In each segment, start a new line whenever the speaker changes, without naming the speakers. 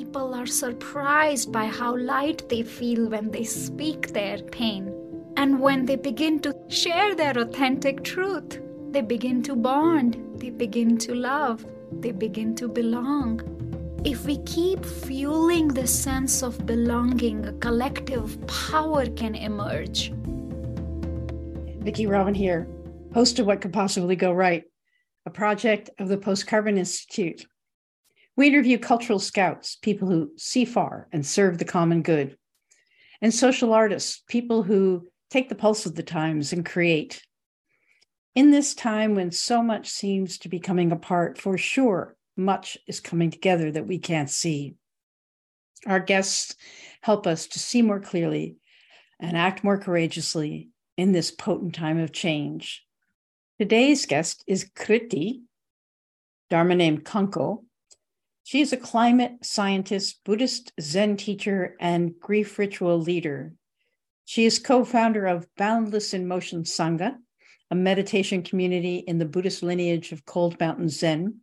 people are surprised by how light they feel when they speak their pain. And when they begin to share their authentic truth, they begin to bond, they begin to love, they begin to belong. If we keep fueling this sense of belonging, a collective power can emerge.
Vicki Robin here, host of What Could Possibly Go Right, a project of the Post Carbon Institute. We interview cultural scouts, people who see far and serve the common good, and social artists, people who take the pulse of the times and create. In this time when so much seems to be coming apart, for sure, much is coming together that we can't see. Our guests help us to see more clearly and act more courageously in this potent time of change. Today's guest is Kritee, Dharma named Kanko. She is a climate scientist, Buddhist Zen teacher, and grief ritual leader. She is co founder of Boundless in Motion Sangha, a meditation community in the Buddhist lineage of Cold Mountain Zen.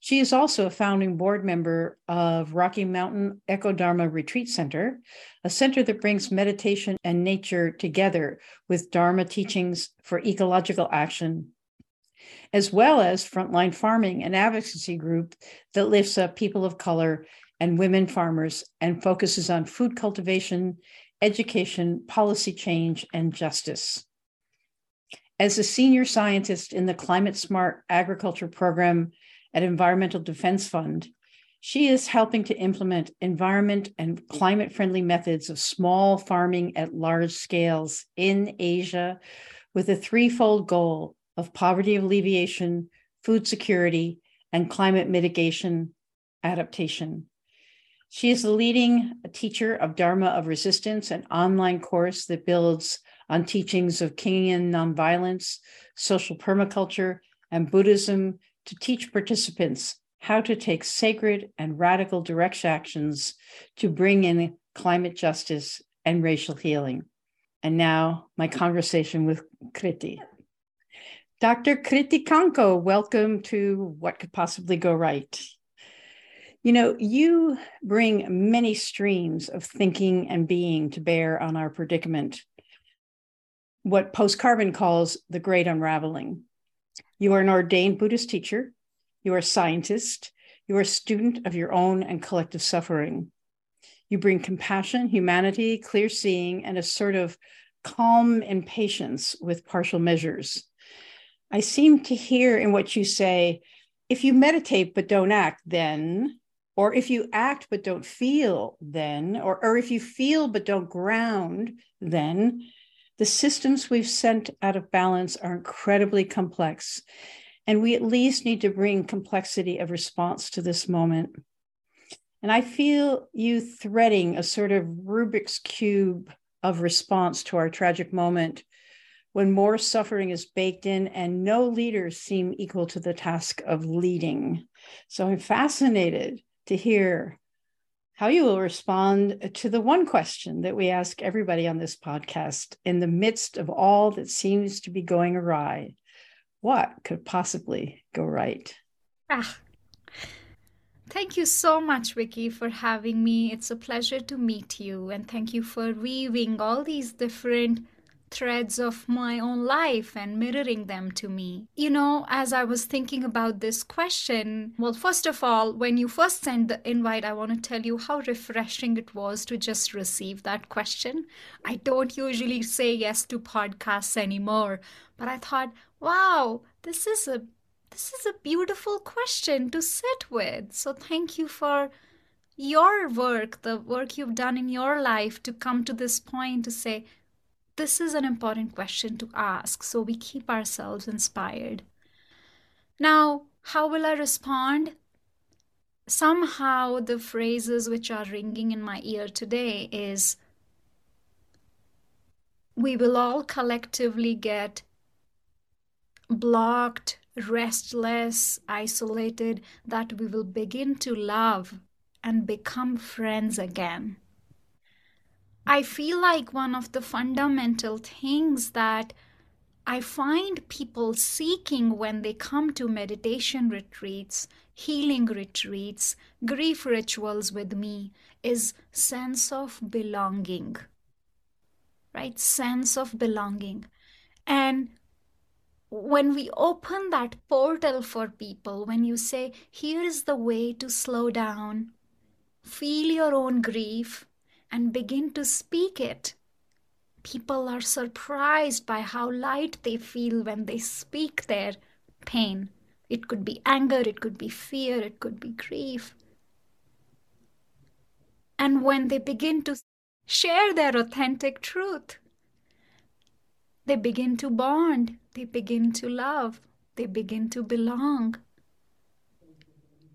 She is also a founding board member of Rocky Mountain Ecodharma Retreat Center, a center that brings meditation and nature together with Dharma teachings for ecological action, as well as Frontline Farming, an advocacy group that lifts up people of color and women farmers and focuses on food cultivation, education, policy change, and justice. As a senior scientist in the Climate Smart Agriculture Program at Environmental Defense Fund, she is helping to implement environment and climate friendly methods of small farming at large scales in Asia with a threefold goal of poverty alleviation, food security, and climate mitigation adaptation. She is the leading teacher of Dharma of Resistance, an online course that builds on teachings of Kingian nonviolence, social permaculture, and Buddhism to teach participants how to take sacred and radical direct actions to bring in climate justice and racial healing. And now, my conversation with Kritee. Dr. Kritee Kanko, welcome to What Could Possibly Go Right. You know, you bring many streams of thinking and being to bear on our predicament, what post carbon calls the great unraveling. You are an ordained Buddhist teacher. You are a scientist. You are a student of your own and collective suffering. You bring compassion, humanity, clear seeing, and a sort of calm impatience with partial measures. I seem to hear in what you say if you meditate but don't act, then, or if you act but don't feel, then, or, or if you feel but don't ground, then, the systems we've sent out of balance are incredibly complex. And we at least need to bring complexity of response to this moment. And I feel you threading a sort of Rubik's Cube of response to our tragic moment when more suffering is baked in and no leaders seem equal to the task of leading. So I'm fascinated to hear how you will respond to the one question that we ask everybody on this podcast in the midst of all that seems to be going awry. What could possibly go right?
Ah. Thank you so much, Vicki, for having me. It's a pleasure to meet you, and thank you for weaving all these different threads of my own life and mirroring them to me. You know, as I was thinking about this question, well, first of all, when you first sent the invite, I want to tell you how refreshing it was to just receive that question. I don't usually say yes to podcasts anymore, but I thought, wow, this is a this is a beautiful question to sit with. So thank you for your work, the work you've done in your life to come to this point to say, this is an important question to ask so we keep ourselves inspired. Now, how will I respond? Somehow, the phrases which are ringing in my ear today is we will all collectively get blocked, restless, isolated, that we will begin to love and become friends again. I feel like one of the fundamental things that I find people seeking when they come to meditation retreats, healing retreats, grief rituals with me is sense of belonging. Right? Sense of belonging. And when we open that portal for people, when you say, here is the way to slow down, feel your own grief, and begin to speak it, people are surprised by how light they feel when they speak their pain. It could be anger, it could be fear, it could be grief. And when they begin to share their authentic truth, they begin to bond, they begin to love, they begin to belong.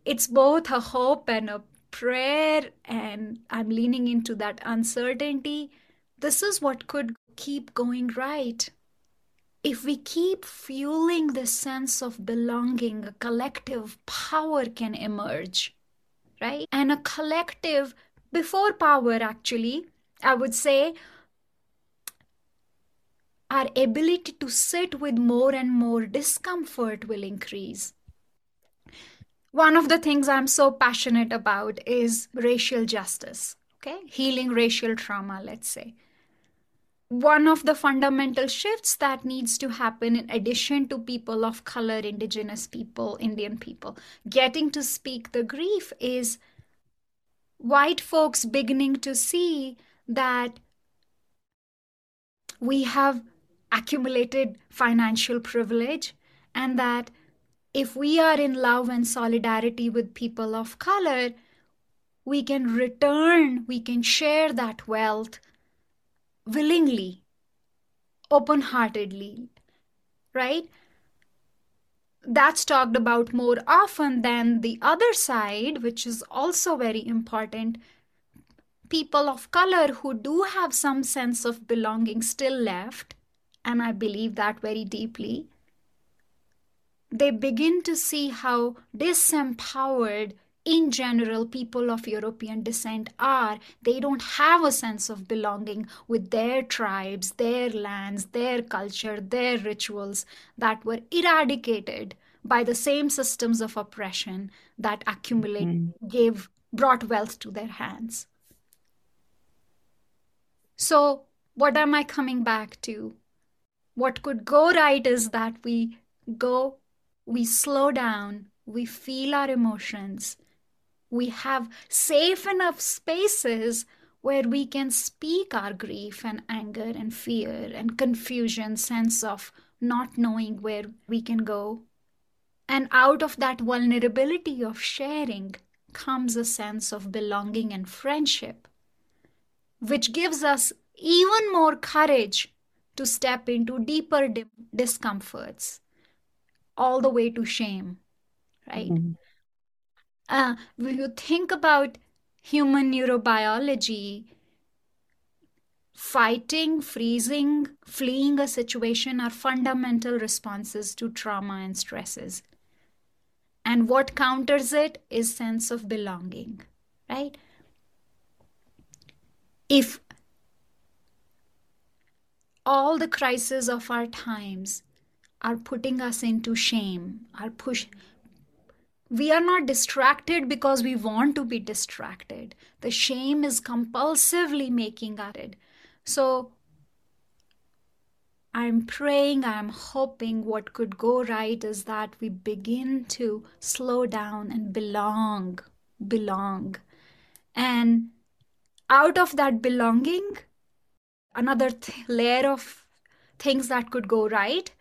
It's both a hope and a prayer, and I'm leaning into that uncertainty. This is what could keep going right. If we keep fueling this sense of belonging, a collective power can emerge, right? And a collective, before power, actually, I would say our ability to sit with more and more discomfort will increase. One of the things I'm so passionate about is racial justice, okay? Healing racial trauma, let's say. One of the fundamental shifts that needs to happen, in addition to people of color, indigenous people, Indian people, getting to speak the grief, is white folks beginning to see that we have accumulated financial privilege, and that if we are in love and solidarity with people of color, we can return, we can share that wealth willingly, open heartedly, right? That's talked about more often than the other side, which is also very important. People of color who do have some sense of belonging still left and I believe that very deeply, they begin to see how disempowered in general people of European descent are. They don't have a sense of belonging with their tribes, their lands, their culture, their rituals that were eradicated by the same systems of oppression that accumulate mm-hmm. gave brought wealth to their hands. So, what am I coming back to? what could go right is that we go, we slow down, we feel our emotions, we have safe enough spaces where we can speak our grief and anger and fear and confusion, sense of not knowing where we can go. And out of that vulnerability of sharing comes a sense of belonging and friendship, which gives us even more courage to step into deeper di- discomforts, all the way to shame, right? Mm-hmm. Uh, when you think about human neurobiology, fighting, freezing, fleeing a situation are fundamental responses to trauma and stresses. And what counters it is sense of belonging, right? If all the crises of our times are putting us into shame, are push we are not distracted because we want to be distracted. The shame is compulsively making. At it. So I'm praying, I'm hoping what could go right is that we begin to slow down and belong, belong. And out of that belonging, another th- layer of things that could go right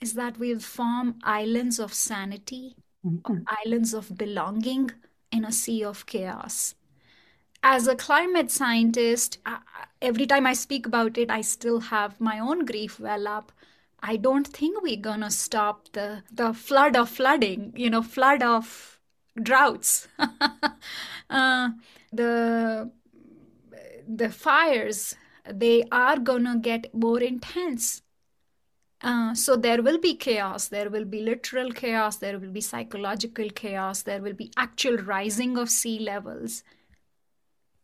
is that we'll form islands of sanity, mm-hmm. islands of belonging in a sea of chaos. As a climate scientist, every time I speak about it, I still have my own grief well up. I don't think we're gonna stop the the flood of flooding, you know, flood of droughts, uh, the the fires they are gonna get more intense. Uh, so there will be chaos. There will be literal chaos. There will be psychological chaos. There will be actual rising of sea levels.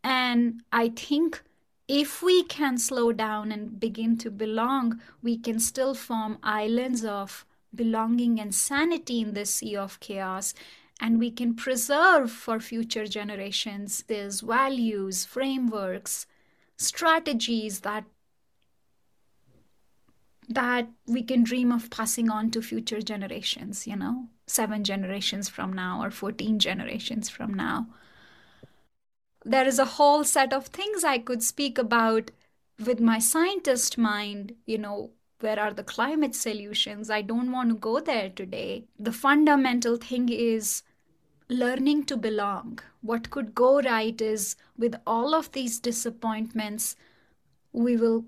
And i think if we can slow down and begin to belong, we can still form islands of belonging and sanity in this sea of chaos. And we can preserve for future generations these values, frameworks, strategies that that we can dream of passing on to future generations, you know, seven generations from now or 14 generations from now there is a whole set of things I could speak about with my scientist mind, you know, where are the climate solutions? I don't want to go there today. The fundamental thing is learning to belong. What could go right is with all of these disappointments, we will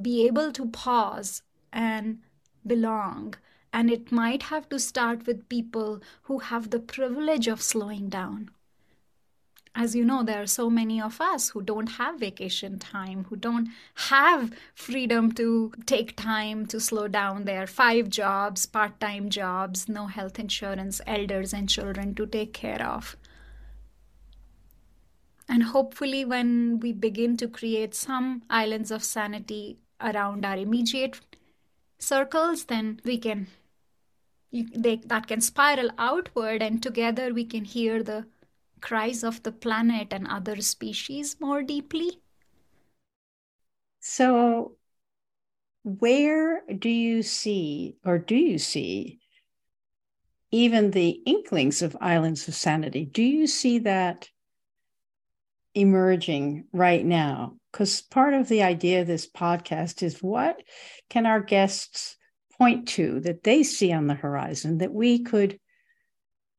be able to pause and belong. And it might have to start with people who have the privilege of slowing down as you know, there are so many of us who don't have vacation time, who don't have freedom to take time to slow down their five jobs, part time jobs, no health insurance, elders and children to take care of. And hopefully, when we begin to create some islands of sanity around our immediate circles, then we can. They, that can spiral outward, and together we can hear the cries of the planet and other species more deeply?
So, where do you see, or do you see, even the inklings of islands of sanity? Do you see that emerging right now? Because part of the idea of this podcast is what can our guests point to that they see on the horizon that we could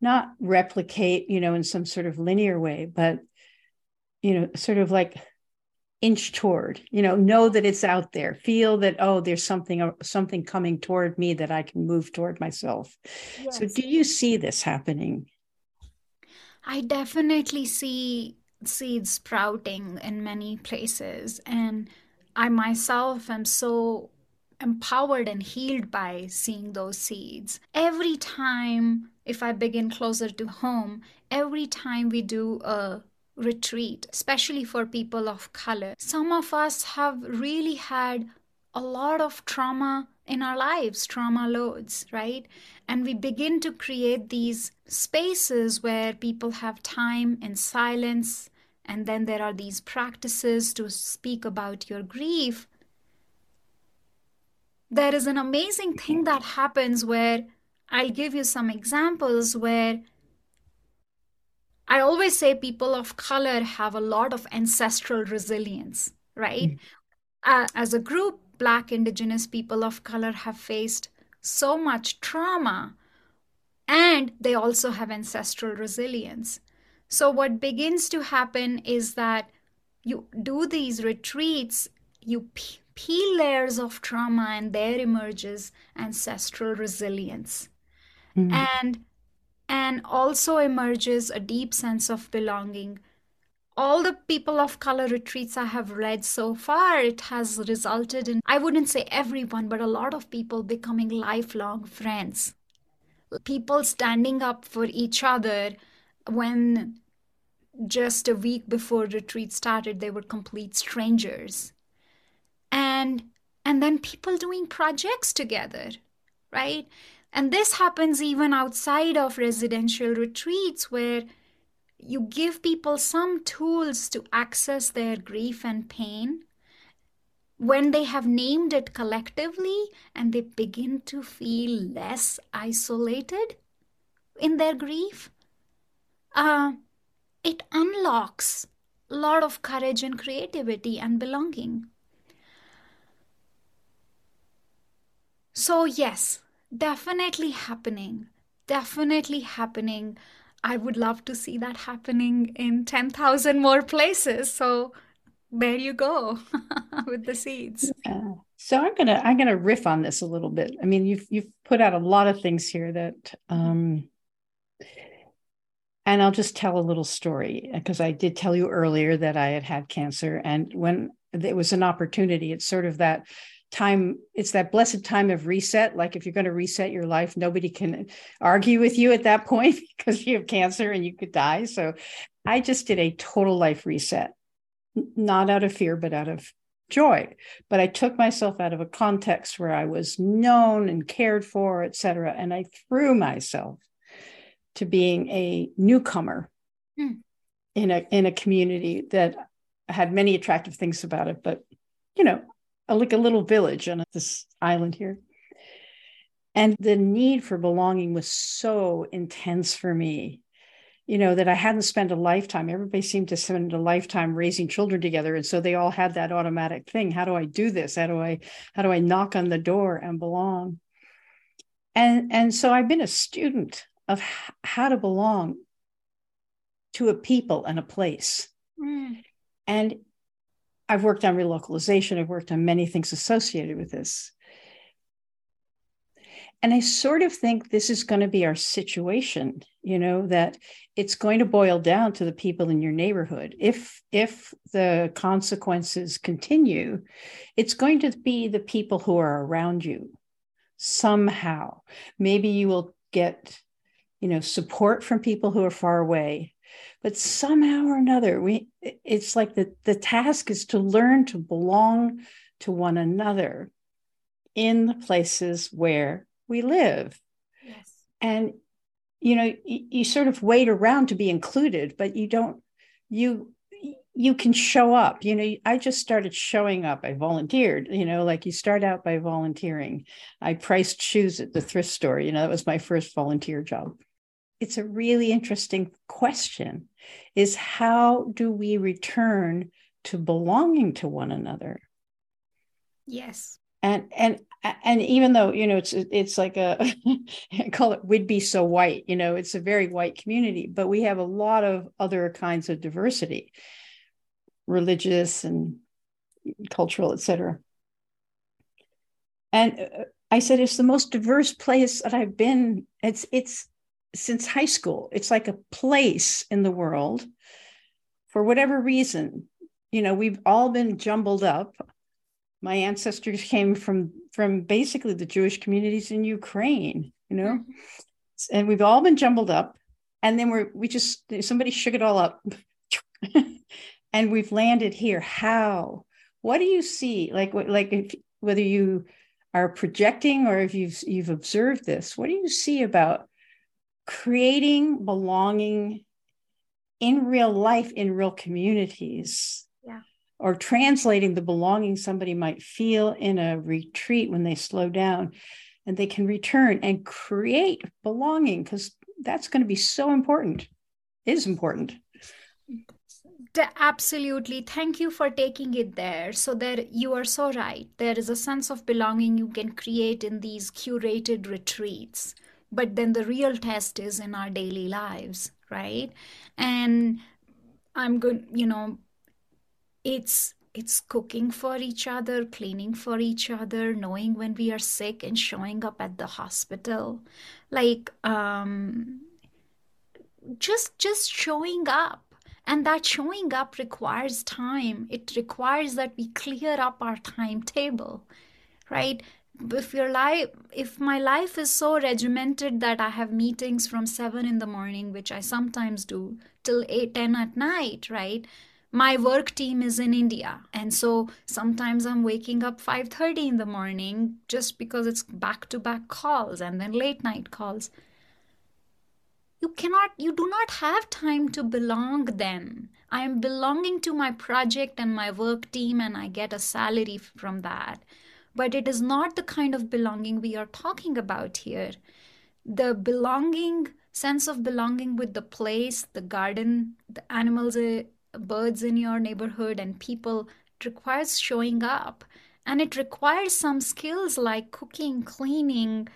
not replicate, you know, in some sort of linear way, but, you know, sort of like inch toward, you know, know that it's out there, feel that, oh, there's something, something coming toward me that I can move toward myself. Yes. So do you see this happening?
I definitely see seeds sprouting in many places. And I myself am so empowered and healed by seeing those seeds. Every time if I begin closer to home, every time we do a retreat, especially for people of color, some of us have really had a lot of trauma in our lives, trauma loads, right? And we begin to create these spaces where people have time in silence. And then there are these practices to speak about your grief. There is an amazing thing that happens where I'll give you some examples where I always say people of color have a lot of ancestral resilience, right? Mm. Uh, as a group, Black, Indigenous people of color have faced so much trauma and they also have ancestral resilience. So, what begins to happen is that you do these retreats, you peel layers of trauma, and there emerges ancestral resilience mm-hmm. and and also emerges a deep sense of belonging all the people of color retreats I have read so far, it has resulted in, I wouldn't say everyone, but a lot of people becoming lifelong friends. People standing up for each other when just a week before retreat started, they were complete strangers. And and then people doing projects together, right? And this happens even outside of residential retreats where you give people some tools to access their grief and pain when they have named it collectively and they begin to feel less isolated in their grief, uh, it unlocks a lot of courage and creativity and belonging. So, yes, definitely happening. Definitely happening. I would love to see that happening in 10,000 more places. So there you go with the seeds.
Yeah. So I'm gonna I'm gonna riff on this a little bit. I mean, you've you've put out a lot of things here that, um, and I'll just tell a little story uh, because I did tell you earlier that I had had cancer, and when it was an opportunity, it's sort of that time it's that blessed time of reset like if you're going to reset your life nobody can argue with you at that point because you have cancer and you could die so i just did a total life reset not out of fear, but out of joy. But I took myself out of a context where I was known and cared for, et cetera. And I threw myself to being a newcomer mm. in a in a community that had many attractive things about it, but you know, like a little village on this island here. And the need for belonging was so intense for me, you know, that I hadn't spent a lifetime. Everybody seemed to spend a lifetime raising children together. And so they all had that automatic thing. How do I do this? How do I, how do I knock on the door and belong? And, and so I've been a student of how to belong to a people and a place. Mm. And I've worked on relocalization, I've worked on many things associated with this. And I sort of think this is going to be our situation, you know, that it's going to boil down to the people in your neighborhood. If if the consequences continue, it's going to be the people who are around you somehow. Maybe you will get, you know, support from people who are far away. But somehow or another we it's like the the task is to learn to belong to one another in the places where we live. Yes. And you know you, you sort of wait around to be included but you don't you you can show up. You know i just started showing up. I volunteered you know like you start out by volunteering. I priced shoes at the thrift store. You know that was my first volunteer job it's a really interesting question is how do we return to belonging to one another?
Yes.
And and and even though you know it's it's like a call it would be so white you know it's a very white community but we have a lot of other kinds of diversity religious and cultural etc and uh, i said it's the most diverse place that i've been. It's it's since high school. It's like a place in the world for whatever reason. You know, we've all been jumbled up. My ancestors came from from basically the Jewish communities in Ukraine, you know, mm-hmm. and we've all been jumbled up. And then we're we just somebody shook it all up, and we've landed here. How? What do you see? Like like if, whether you are projecting or if you've you've observed this, what do you see about creating belonging in real life in real communities.
Yeah.
or translating the belonging somebody might feel in a retreat when they slow down and they can return and create belonging because that's going to be so important it is important.
Absolutely. Thank you for taking it there. So that you are so right. There is a sense of belonging you can create in these curated retreats but then the real test is in our daily lives right? And i'm good you know it's it's cooking for each other cleaning for each other knowing when we are sick and showing up at the hospital. Like um just just showing up. And that showing up requires time. It requires that we clear up our timetable right if your life if my life is so regimented that i have meetings from 7 in the morning which i sometimes do till 8 10 at night right? My work team is in india. And so sometimes i'm waking up 5:30 in the morning just because it's back to back calls and then late night calls. You cannot you do not have time to belong then i am belonging to my project and my work team and i get a salary from that but it is not the kind of belonging we are talking about here. The belonging, sense of belonging with the place, the garden, the animals, uh, birds in your neighborhood, and people requires showing up. And it requires some skills like cooking, cleaning,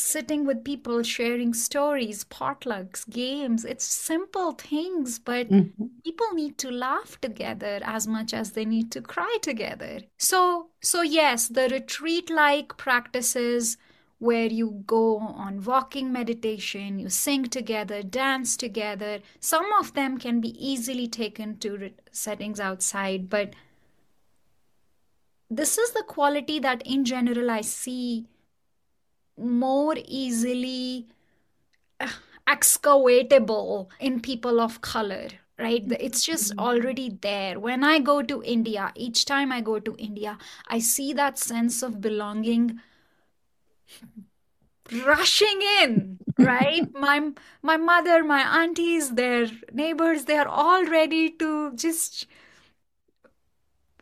sitting with people, sharing stories, potlucks, games. It's simple things, but mm-hmm. people need to laugh together as much as they need to cry together. So, so yes, the retreat-like practices where you go on walking meditation, you sing together, dance together. Some of them can be easily taken to re- settings outside, but this is the quality that in general I see more easily uh, excavatable in people of color right? It's just already there. When i go to india each time i go to india i see that sense of belonging rushing in right? My my mother my aunties their neighbors they are all ready to just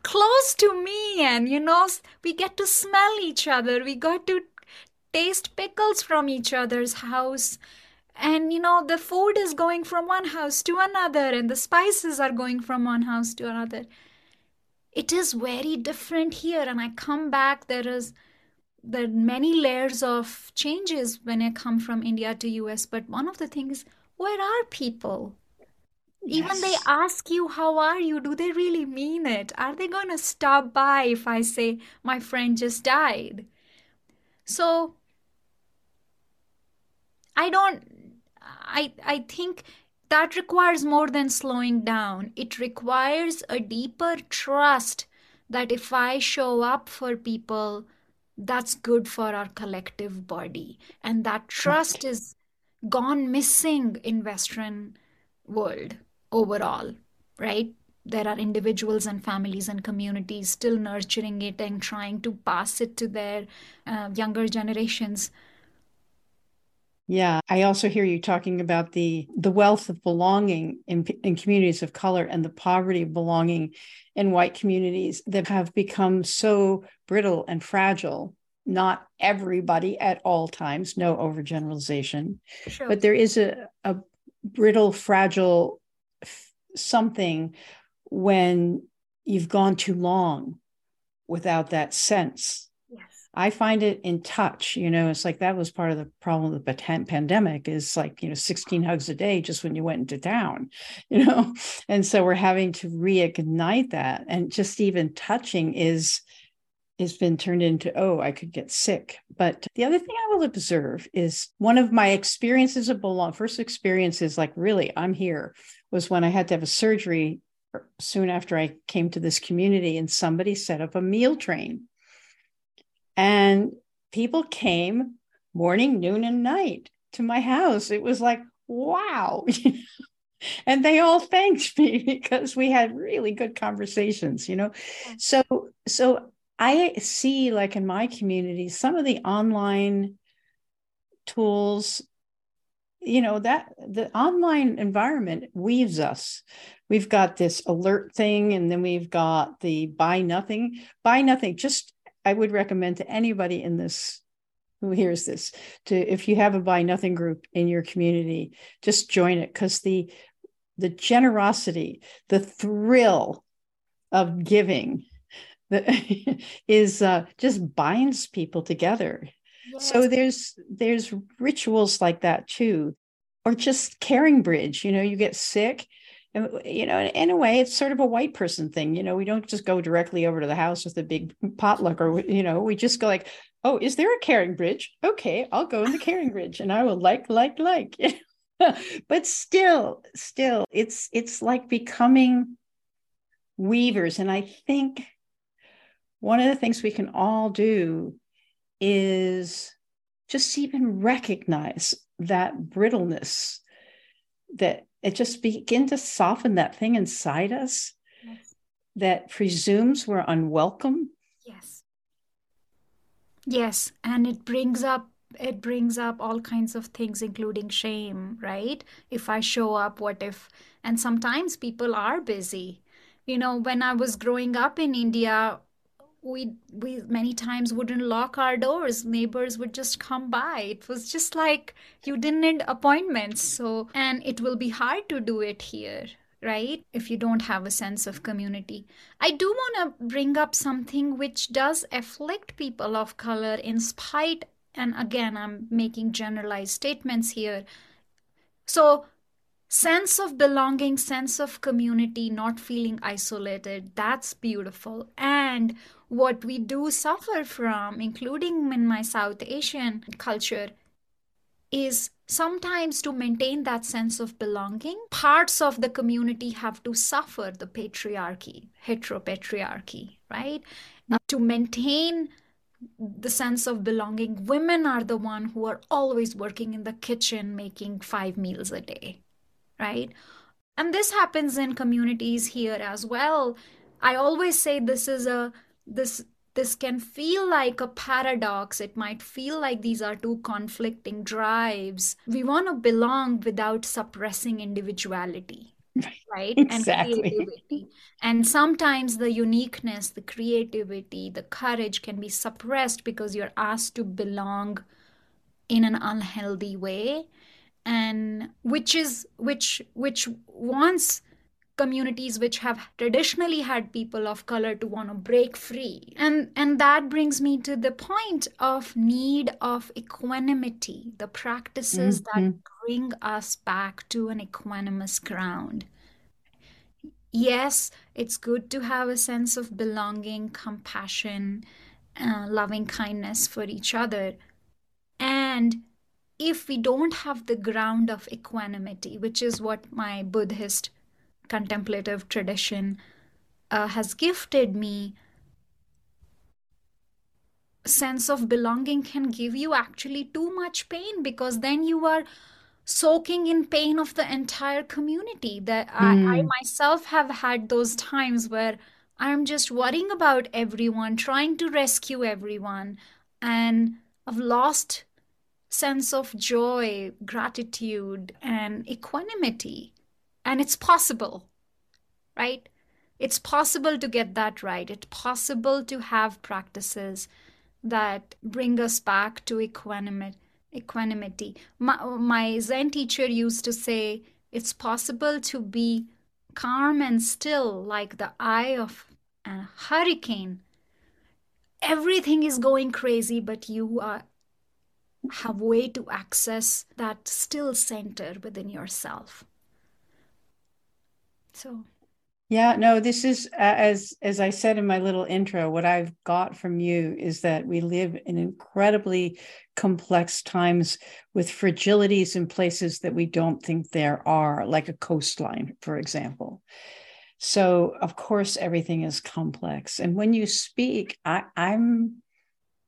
close to me and you know we get to smell each other. We got to taste pickles from each other's house and you know the food is going from one house to another and the spices are going from one house to another it is very different here and i come back there is there are many layers of changes when I come from India to US, but one of the things, where are people? Yes. Even they ask you, How are you? Do they really mean it? Are they going to stop by if I say, My friend just died? So, I don't, I, I think that requires more than slowing down. It requires a deeper trust that if I show up for people, that's good for our collective body. And that trust is gone missing in western world overall right? There are individuals and families and communities still nurturing it and trying to pass it to their uh, younger generations
yeah, I also hear you talking about the the wealth of belonging in, in communities of color and the poverty of belonging in white communities that have become so brittle and fragile. Not everybody at all times, no overgeneralization, sure. but there is a, a brittle, fragile something when you've gone too long without that sense I find it in touch. You know, it's like that was part of the problem of the pandemic is like, you know, 16 hugs a day just when you went into town, you know? And so we're having to reignite that. And just even touching is has been turned into, oh, I could get sick. But the other thing I will observe is one of my experiences of belong, first experiences, like really, I'm here, was when I had to have a surgery uh, soon after I came to this community and somebody set up a meal train and people came morning, noon, and night to my house. It was like, wow. and they all thanked me because we had really good conversations, you know. So so I see like in my community some of the online tools you know that the online environment weaves us we've got this alert thing and then we've got the buy nothing buy nothing just I would recommend to anybody in this who hears this to if you have a buy nothing group in your community, just join it because the the generosity, the thrill of giving that is uh, just binds people together. Yes. So there's there's rituals like that too, or just CaringBridge. You know, you get sick, Uh, you know, in a way, it's sort of a white person thing. You know, we don't just go directly over to the house with a big potluck, or you know, we just go like, "Oh, is there a CaringBridge? Okay, I'll go in the CaringBridge, and I will like, like, like." but still, still, it's it's like becoming weavers, and I think one of the things we can all do is just even recognize that brittleness that it just begin to soften that thing inside us yes. that presumes we're unwelcome.
Yes. Yes and it brings up it brings up all kinds of things including shame right? If i show up what if? And sometimes people are busy. You know when i was growing up in india we we many times wouldn't lock our doors. Neighbors would just come by. It was just like you didn't need appointments. So and it will be hard to do it here right? If you don't have a sense of community. I do want to bring up something which does afflict people of color in spite and again i'm making generalized statements here. So sense of belonging sense of community not feeling isolated that's beautiful. And what we do suffer from, including in my South Asian culture, is sometimes to maintain that sense of belonging, parts of the community have to suffer the patriarchy, heteropatriarchy, right? Now, to maintain the sense of belonging, women are the one who are always working in the kitchen making five meals a day, right? and this happens in communities here as well i always say this is a this this can feel like a paradox. It might feel like these are two conflicting drives. We want to belong without suppressing individuality right?
Exactly. and
creativity. And sometimes the uniqueness the creativity the courage can be suppressed because you're asked to belong in an unhealthy way. And which is which which wants communities which have traditionally had people of color to want to break free. And and that brings me to the point of need of equanimity the practices mm-hmm. that bring us back to an equanimous ground. Yes it's good to have a sense of belonging compassion uh, loving kindness for each other. And if we don't have the ground of equanimity, which is what my Buddhist contemplative tradition uh, has gifted me, sense of belonging can give you actually too much pain because then you are soaking in pain of the entire community that mm. I, I hmm. myself have had those times where i'm just worrying about everyone trying to rescue everyone and i've lost sense of joy, gratitude, and equanimity. And it's possible, right? It's possible to get that right. It's possible to have practices that bring us back to equanimity. My, my Zen teacher used to say, it's possible to be calm and still like the eye of a hurricane. Everything is going crazy, but you are have way to access that still center within yourself so
yeah no this is as as i said in my little intro what i've got from you is that we live in incredibly complex times with fragilities in places that we don't think there are like a coastline for example. So of course everything is complex. And when you speak I, i'm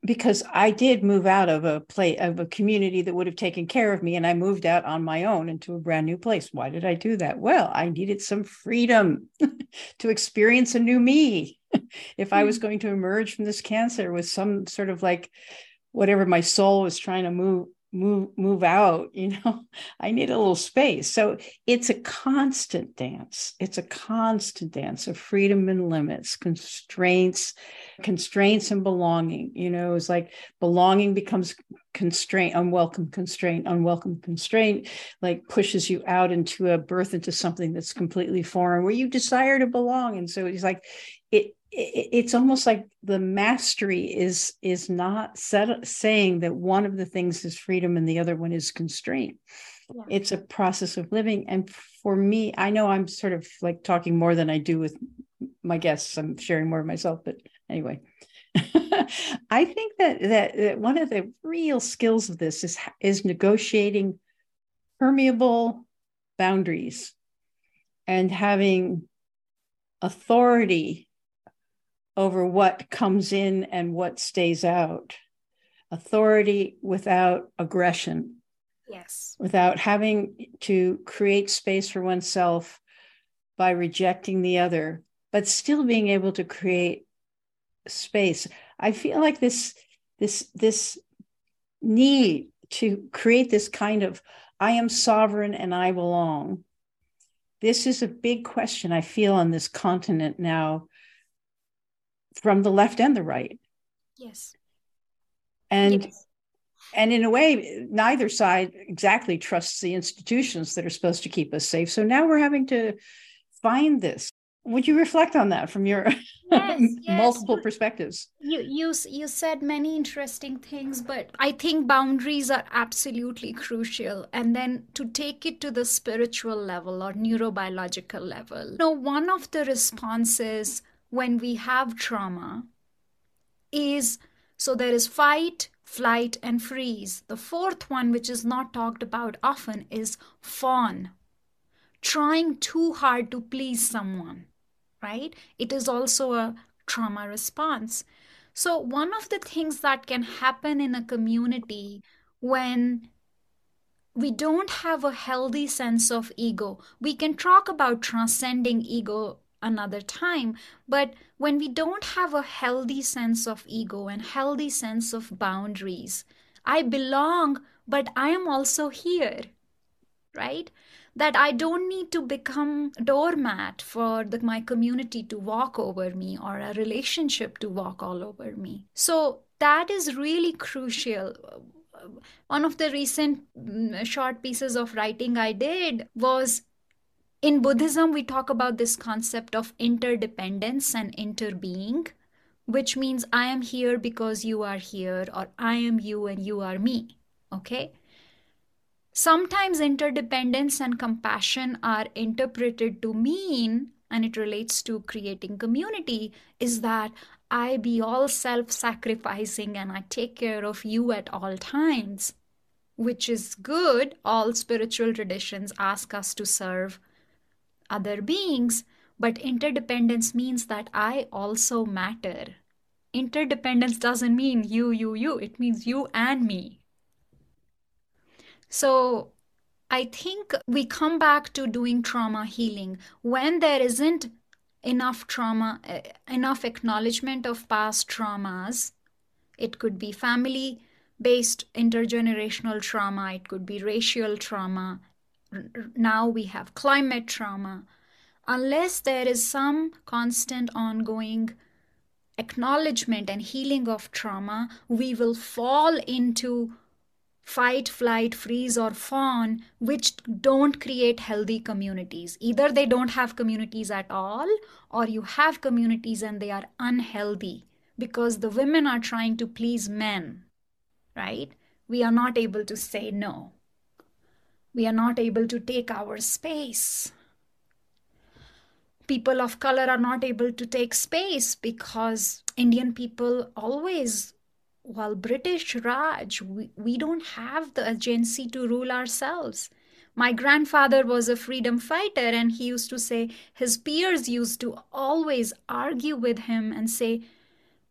because I did move out of a place of a community that would have taken care of me, and I moved out on my own into a brand new place. Why did I do that? Well, I needed some freedom to experience a new me. if I was mm. going to emerge from this cancer with some sort of like whatever my soul was trying to move move move out you know i need a little space. So it's a constant dance. It's a constant dance of freedom and limits constraints constraints and belonging. You know it's like belonging becomes constraint unwelcome constraint unwelcome constraint like pushes you out into a birth into something that's completely foreign where you desire to belong. And so it's like it it's almost like the mastery is is not set, saying that one of the things is freedom and the other one is constraint. Yeah. it's a process of living. And for me i know i'm sort of like talking more than i do with my guests. I'm sharing more of myself but anyway. I think that, that that one of the real skills of this is is negotiating permeable boundaries and having authority over what comes in and what stays out. Authority without aggression.
Yes.
Without having to create space for oneself by rejecting the other, but still being able to create space. I feel like this this this need to create this kind of I am sovereign and I belong. This is a big question I feel on this continent now from the left and the right.
Yes.
And yes. and in a way, neither side exactly trusts the institutions that are supposed to keep us safe. So now we're having to find this. Would you reflect on that from your yes, multiple yes. perspectives?
You you you said many interesting things, but I think boundaries are absolutely crucial. And then to take it to the spiritual level or neurobiological level. You know, one of the responses when we have trauma is so there is fight, flight, and freeze. The fourth one, which is not talked about often, is fawn. Trying too hard to please someone, right? It is also a trauma response. So, one of the things that can happen in a community when we don't have a healthy sense of ego. We can talk about transcending ego another time, but when we don't have a healthy sense of ego and healthy sense of boundaries, I belong, but I am also here, right? That I don't need to become doormat for the, my community to walk over me or a relationship to walk all over me. So that is really crucial one of the recent mm, short pieces of writing I did was in Buddhism, we talk about this concept of interdependence and interbeing, which means I am here because you are here, or I am you and you are me. Okay? Sometimes interdependence and compassion are interpreted to mean, and it relates to creating community, is that I be all self sacrificing and I take care of you at all times, which is good. All spiritual traditions ask us to serve other beings, but interdependence means that I also matter. Interdependence doesn't mean you, you, you, it means you and me. So I think we come back to doing trauma healing when there isn't enough trauma, uh, enough acknowledgement of past traumas. It could be family based intergenerational trauma, it could be racial trauma. Now we have climate trauma. Unless there is some constant ongoing acknowledgement and healing of trauma, we will fall into fight, flight, freeze, or fawn, which don't create healthy communities. Either they don't have communities at all, or you have communities and they are unhealthy because the women are trying to please men, right? We are not able to say no. We are not able to take our space. People of color are not able to take space because Indian people always while British Raj, we, we don't have the agency to rule ourselves. My grandfather was a freedom fighter, and he used to say his peers used to always argue with him and say,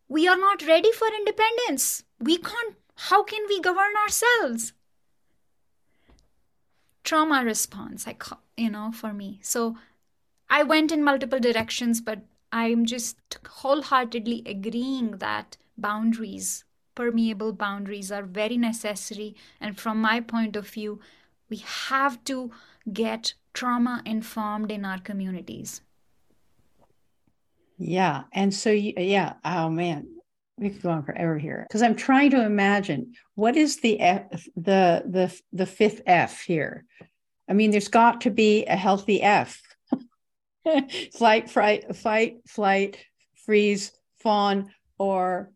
We are not ready for independence. We can't, how can we govern ourselves? Trauma response, I, you know, for me. So I went in multiple directions, but I'm just wholeheartedly agreeing that boundaries permeable boundaries are very necessary. And from my point of view, we have to get trauma informed in our communities.
Yeah. And so, yeah, oh man, we could go on forever here because I'm trying to imagine what is the F, the the the fifth F here. I mean, there's got to be a healthy F. flight, fright, fight, flight, freeze, fawn, or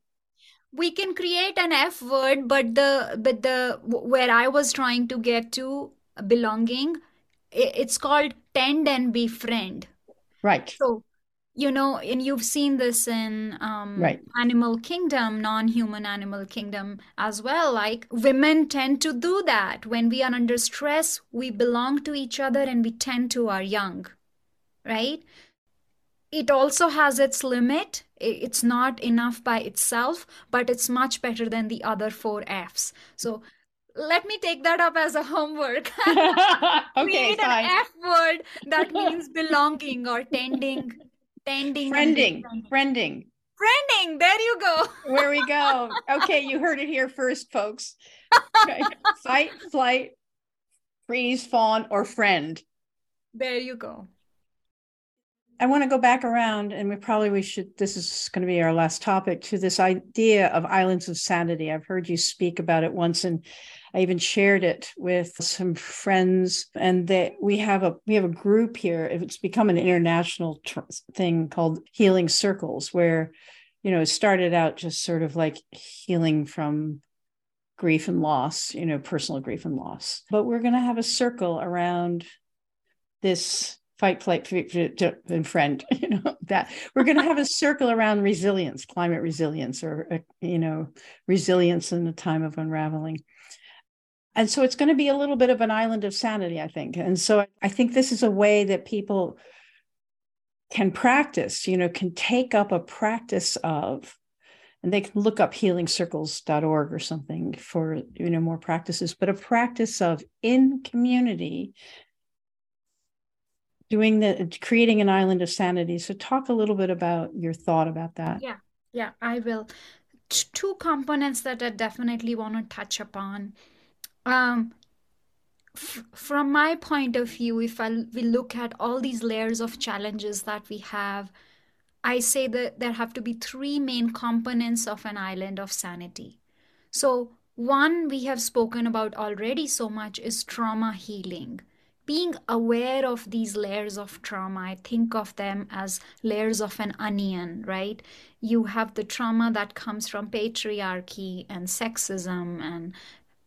we can create an f word but the but the where i was trying to get to belonging it's called tend and befriend
right
so you know and you've seen this in um,
right.
animal kingdom non-human animal kingdom as well. Like women tend to do that. When we are under stress we belong to each other and we tend to our young right? It also has its limit. It's not enough by itself but it's much better than the other four f's. So let me take that up as a homework.
Okay fine.
an f word that means belonging or tending tending
friending. Friending.
Friending. There you go.
Where we go. Okay you heard it here first folks. Fight flight freeze fawn or friend.
There you go
I want to go back around, and we probably we should. This is going to be our last topic to this idea of islands of sanity. I've heard you speak about it once, and I even shared it with some friends. And that we have a we have a group here. It's become an international tr- thing called Healing Circles, where you know it started out just sort of like healing from grief and loss, you know, personal grief and loss. But we're going to have a circle around this fight, flight, and friend. You know that we're going to have a circle around resilience, climate resilience, or uh, you know resilience in a time of unraveling. And so it's going to be a little bit of an island of sanity, I think. And so I think this is a way that people can practice, you know, can take up a practice of and they can look up healingcircles.org or something for you know more practices but a practice of in community doing the creating an island of sanity so talk a little bit about your thought about that
yeah yeah i will two components that i definitely want to touch upon um f- from my point of view if I, we look at all these layers of challenges that we have I say that there have to be three main components of an island of sanity. So, one we have spoken about already so much is trauma healing. Being aware of these layers of trauma, I think of them as layers of an onion, right? You have the trauma that comes from patriarchy and sexism and,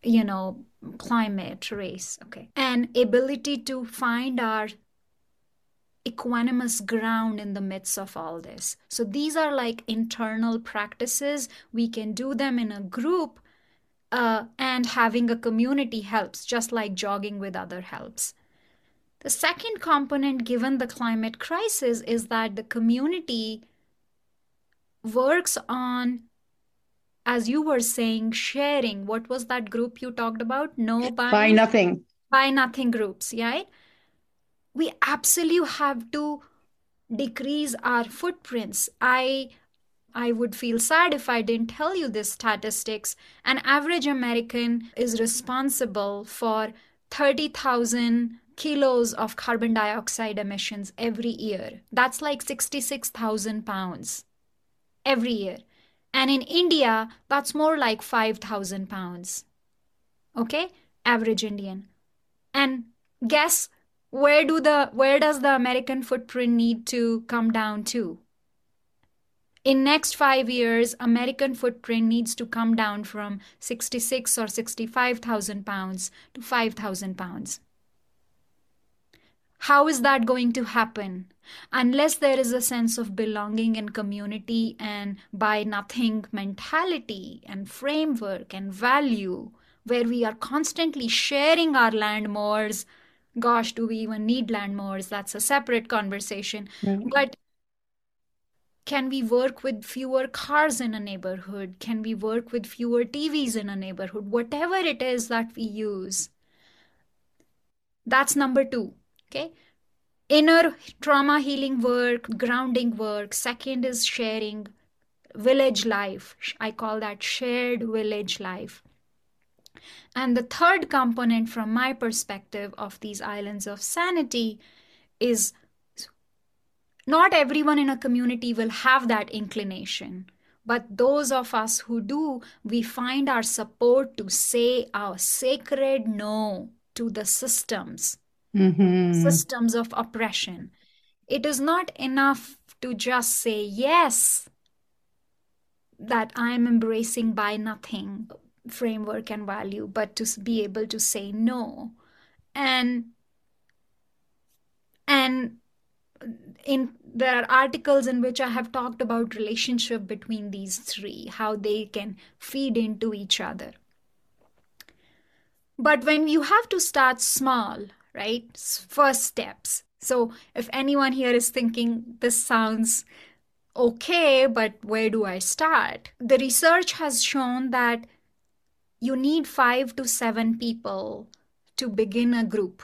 you know, climate, race, okay, and ability to find our equanimous ground in the midst of all this. So these are like internal practices. We can do them in a group, uh, and having a community helps, just like jogging with other helps. The second component, given the climate crisis, is that the community works on, as you were saying, sharing. What was that group you talked about? No
buy, buy nothing.
Buy nothing groups, right? we absolutely have to decrease our footprints. I I would feel sad if I didn't tell you this statistics. An average American is responsible for 30,000 kilos of carbon dioxide emissions every year. That's like 66,000 pounds every year. And in India, that's more like 5,000 pounds. Okay? Average Indian. And guess where do the where does the american footprint need to come down to in next 5 years american footprint needs to come down from 66 or 65000 pounds to 5000 pounds how is that going to happen unless there is a sense of belonging and community and buy nothing mentality and framework and value where we are constantly sharing our land mores gosh, do we even need land mores? That's a separate conversation. Mm-hmm. But can we work with fewer cars in a neighborhood? Can we work with fewer TVs in a neighborhood? Whatever it is that we use. That's number two. Okay. Inner trauma healing work, grounding work. Second is sharing village life. I call that shared village life. And the third component, from my perspective, of these islands of sanity is not everyone in a community will have that inclination. But those of us who do, we find our support to say our sacred no to the systems, mm-hmm. systems of oppression. It is not enough to just say yes, that I'm embracing buy nothing framework and value, but to be able to say no. And and in there are articles in which I have talked about relationship between these three, how they can feed into each other. But when you have to start small, right? First steps. So if anyone here is thinking this sounds okay, but where do I start? The research has shown that you need five to seven people to begin a group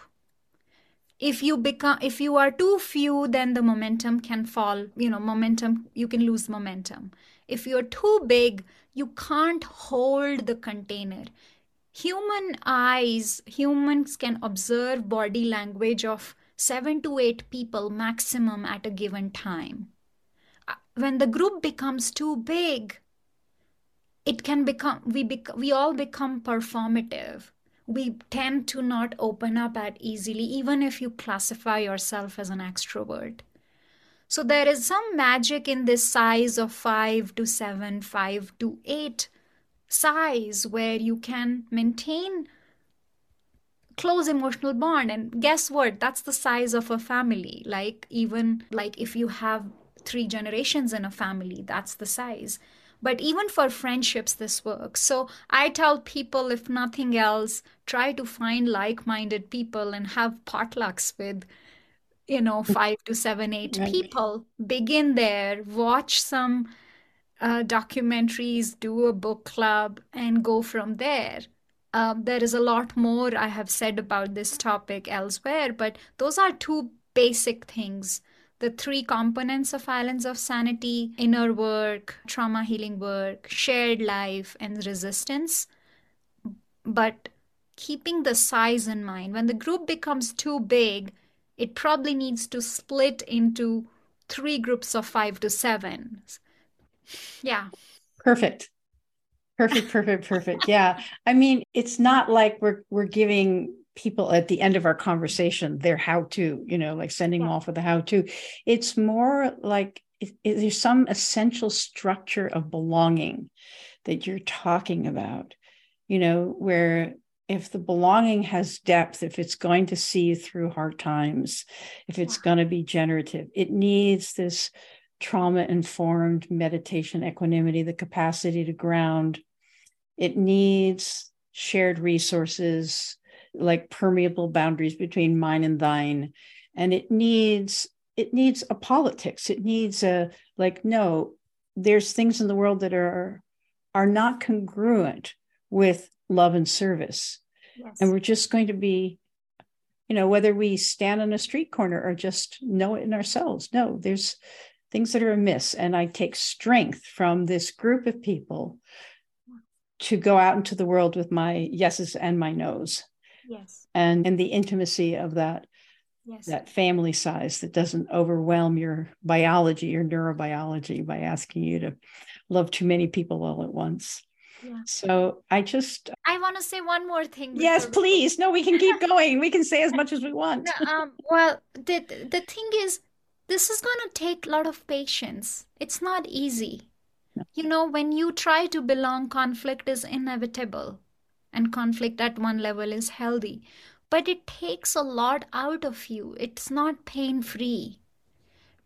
if you become if you are too few then the momentum can fall you know momentum you can lose momentum if you're too big you can't hold the container human eyes humans can observe body language of 7 to 8 people maximum at a given time. Uh, when the group becomes too big it can become we bec- we all become performative. We tend to not open up at easily even if you classify yourself as an extrovert. So there is some magic in this size of 5 to 7 5 to 8 size where you can maintain close emotional bond and guess what that's the size of a family like even like if you have three generations in a family that's the size but even for friendships, this works. So I tell people, if nothing else, try to find like minded people and have potlucks with, you know, five to seven, eight right. people. Begin there, watch some uh, documentaries, do a book club, and go from there. Um, there is a lot more I have said about this topic elsewhere, but those are two basic things. The three components of Islands of Sanity inner work, trauma healing work, shared life, and resistance. But keeping the size in mind, when the group becomes too big, it probably needs to split into three groups of five to seven. Yeah.
Perfect. Perfect, perfect, perfect. Yeah. I mean, it's not like we're we're giving people at the end of our conversation their how to, you know, like sending yeah. them off with a how to. It's more like it, it, there's some essential structure of belonging that you're talking about, you know, where if the belonging has depth, if it's going to see you through hard times, if it's going to be generative, it needs this trauma informed meditation, equanimity, the capacity to ground. It needs shared resources like permeable boundaries between mine and thine. And it needs it needs a politics. It needs a like, no, there's things in the world that are are not congruent with love and service. Yes. And we're just going to be, you know, whether we stand on a street corner or just know it in ourselves. No, there's things that are amiss. And I take strength from this group of people to go out into the world with my yeses and my nos.
Yes.
And and the intimacy of that yes. that family size that doesn't overwhelm your biology, your neurobiology by asking you to love too many people all at once. Yeah. So I just
I want to say one more thing.
Yes, please. No, we can keep going. we can say as much as we want.
um, well, the the thing is, this is going to take a lot of patience. It's not easy. You know, when you try to belong, conflict is inevitable, and conflict at one level is healthy, but it takes a lot out of you. It's not pain free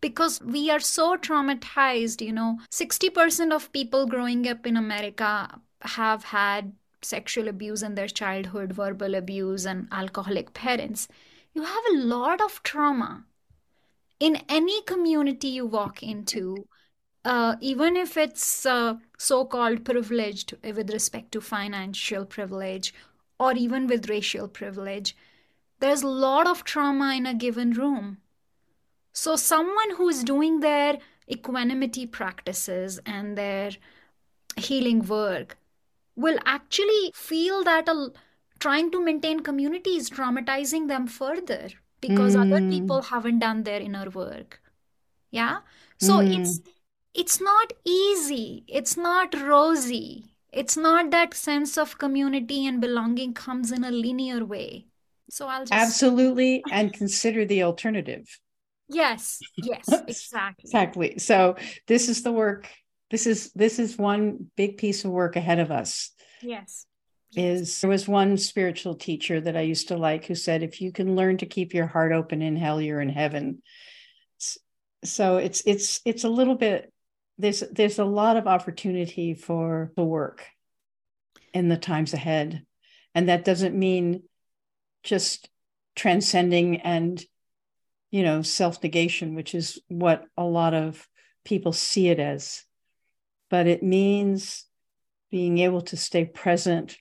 because we are so traumatized you know 60% of people growing up in america have had sexual abuse in their childhood, verbal abuse, and alcoholic parents, you have a lot of trauma. In any community you walk into, uh, even if it's uh, so called privileged with respect to financial privilege or even with racial privilege, there's a lot of trauma in a given room. So, someone who's doing their equanimity practices and their healing work will actually feel that a, trying to maintain community is traumatizing them further because mm. other people haven't done their inner work. Yeah? So mm. it's it's not easy. It's not rosy. It's not that sense of community and belonging comes in a linear way. So i'll just
absolutely and consider the alternative.
Yes yes exactly.
Exactly. So this is the work this is this is one big piece of work ahead of us.
Yes
is there was one spiritual teacher that I used to like who said, if you can learn to keep your heart open in hell, you're in heaven. So it's it's it's a little bit there's there's a lot of opportunity for the work in the times ahead. And that doesn't mean just transcending and you know self-negation, which is what a lot of people see it as but it means being able to stay present.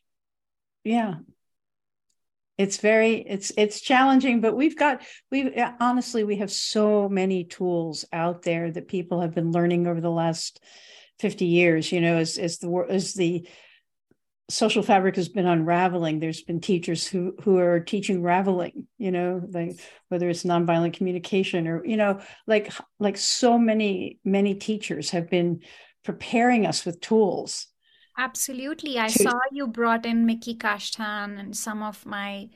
Yeah. It's very it's it's challenging, but we've got we honestly we have so many tools out there that people have been learning over the last 50 years, you know, as as the as the social fabric has been unraveling there's been teachers who who are teaching raveling you know like whether it's nonviolent communication or you know like like so many many teachers have been preparing us with tools.
Absolutely. I saw you brought in Miki Kashtan and some of my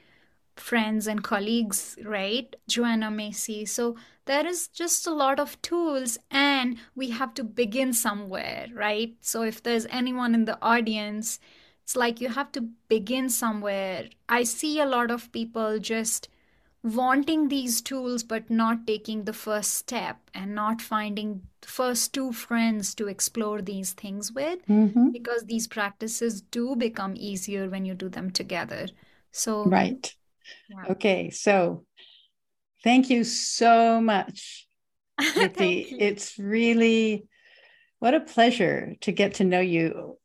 friends and colleagues, right? Joanna Macy. So there is just a lot of tools, and we have to begin somewhere, right? So if there's anyone in the audience, it's like you have to begin somewhere. I see a lot of people just wanting these tools but not taking the first step and not finding first two friends to explore these things with mm-hmm. because these practices do become easier when you do them together so
right yeah. okay so thank you so much it's really What a pleasure to get to know you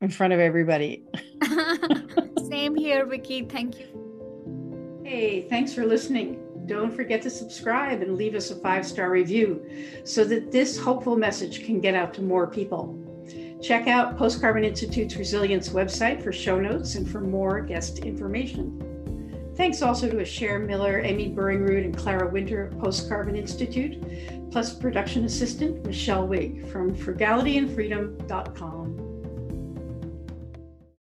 in front of everybody.
Same here, Vicki Thank you.
Hey, thanks for listening. Don't forget to subscribe and leave us a five star review so that this hopeful message can get out to more people. Check out Post Carbon Institute's Resilience website for show notes and for more guest information. Thanks also to Asher Miller, Amy Burringroot, and Clara Winter of Post Carbon Institute, plus production assistant Michelle Wig from frugalityandfreedom.com.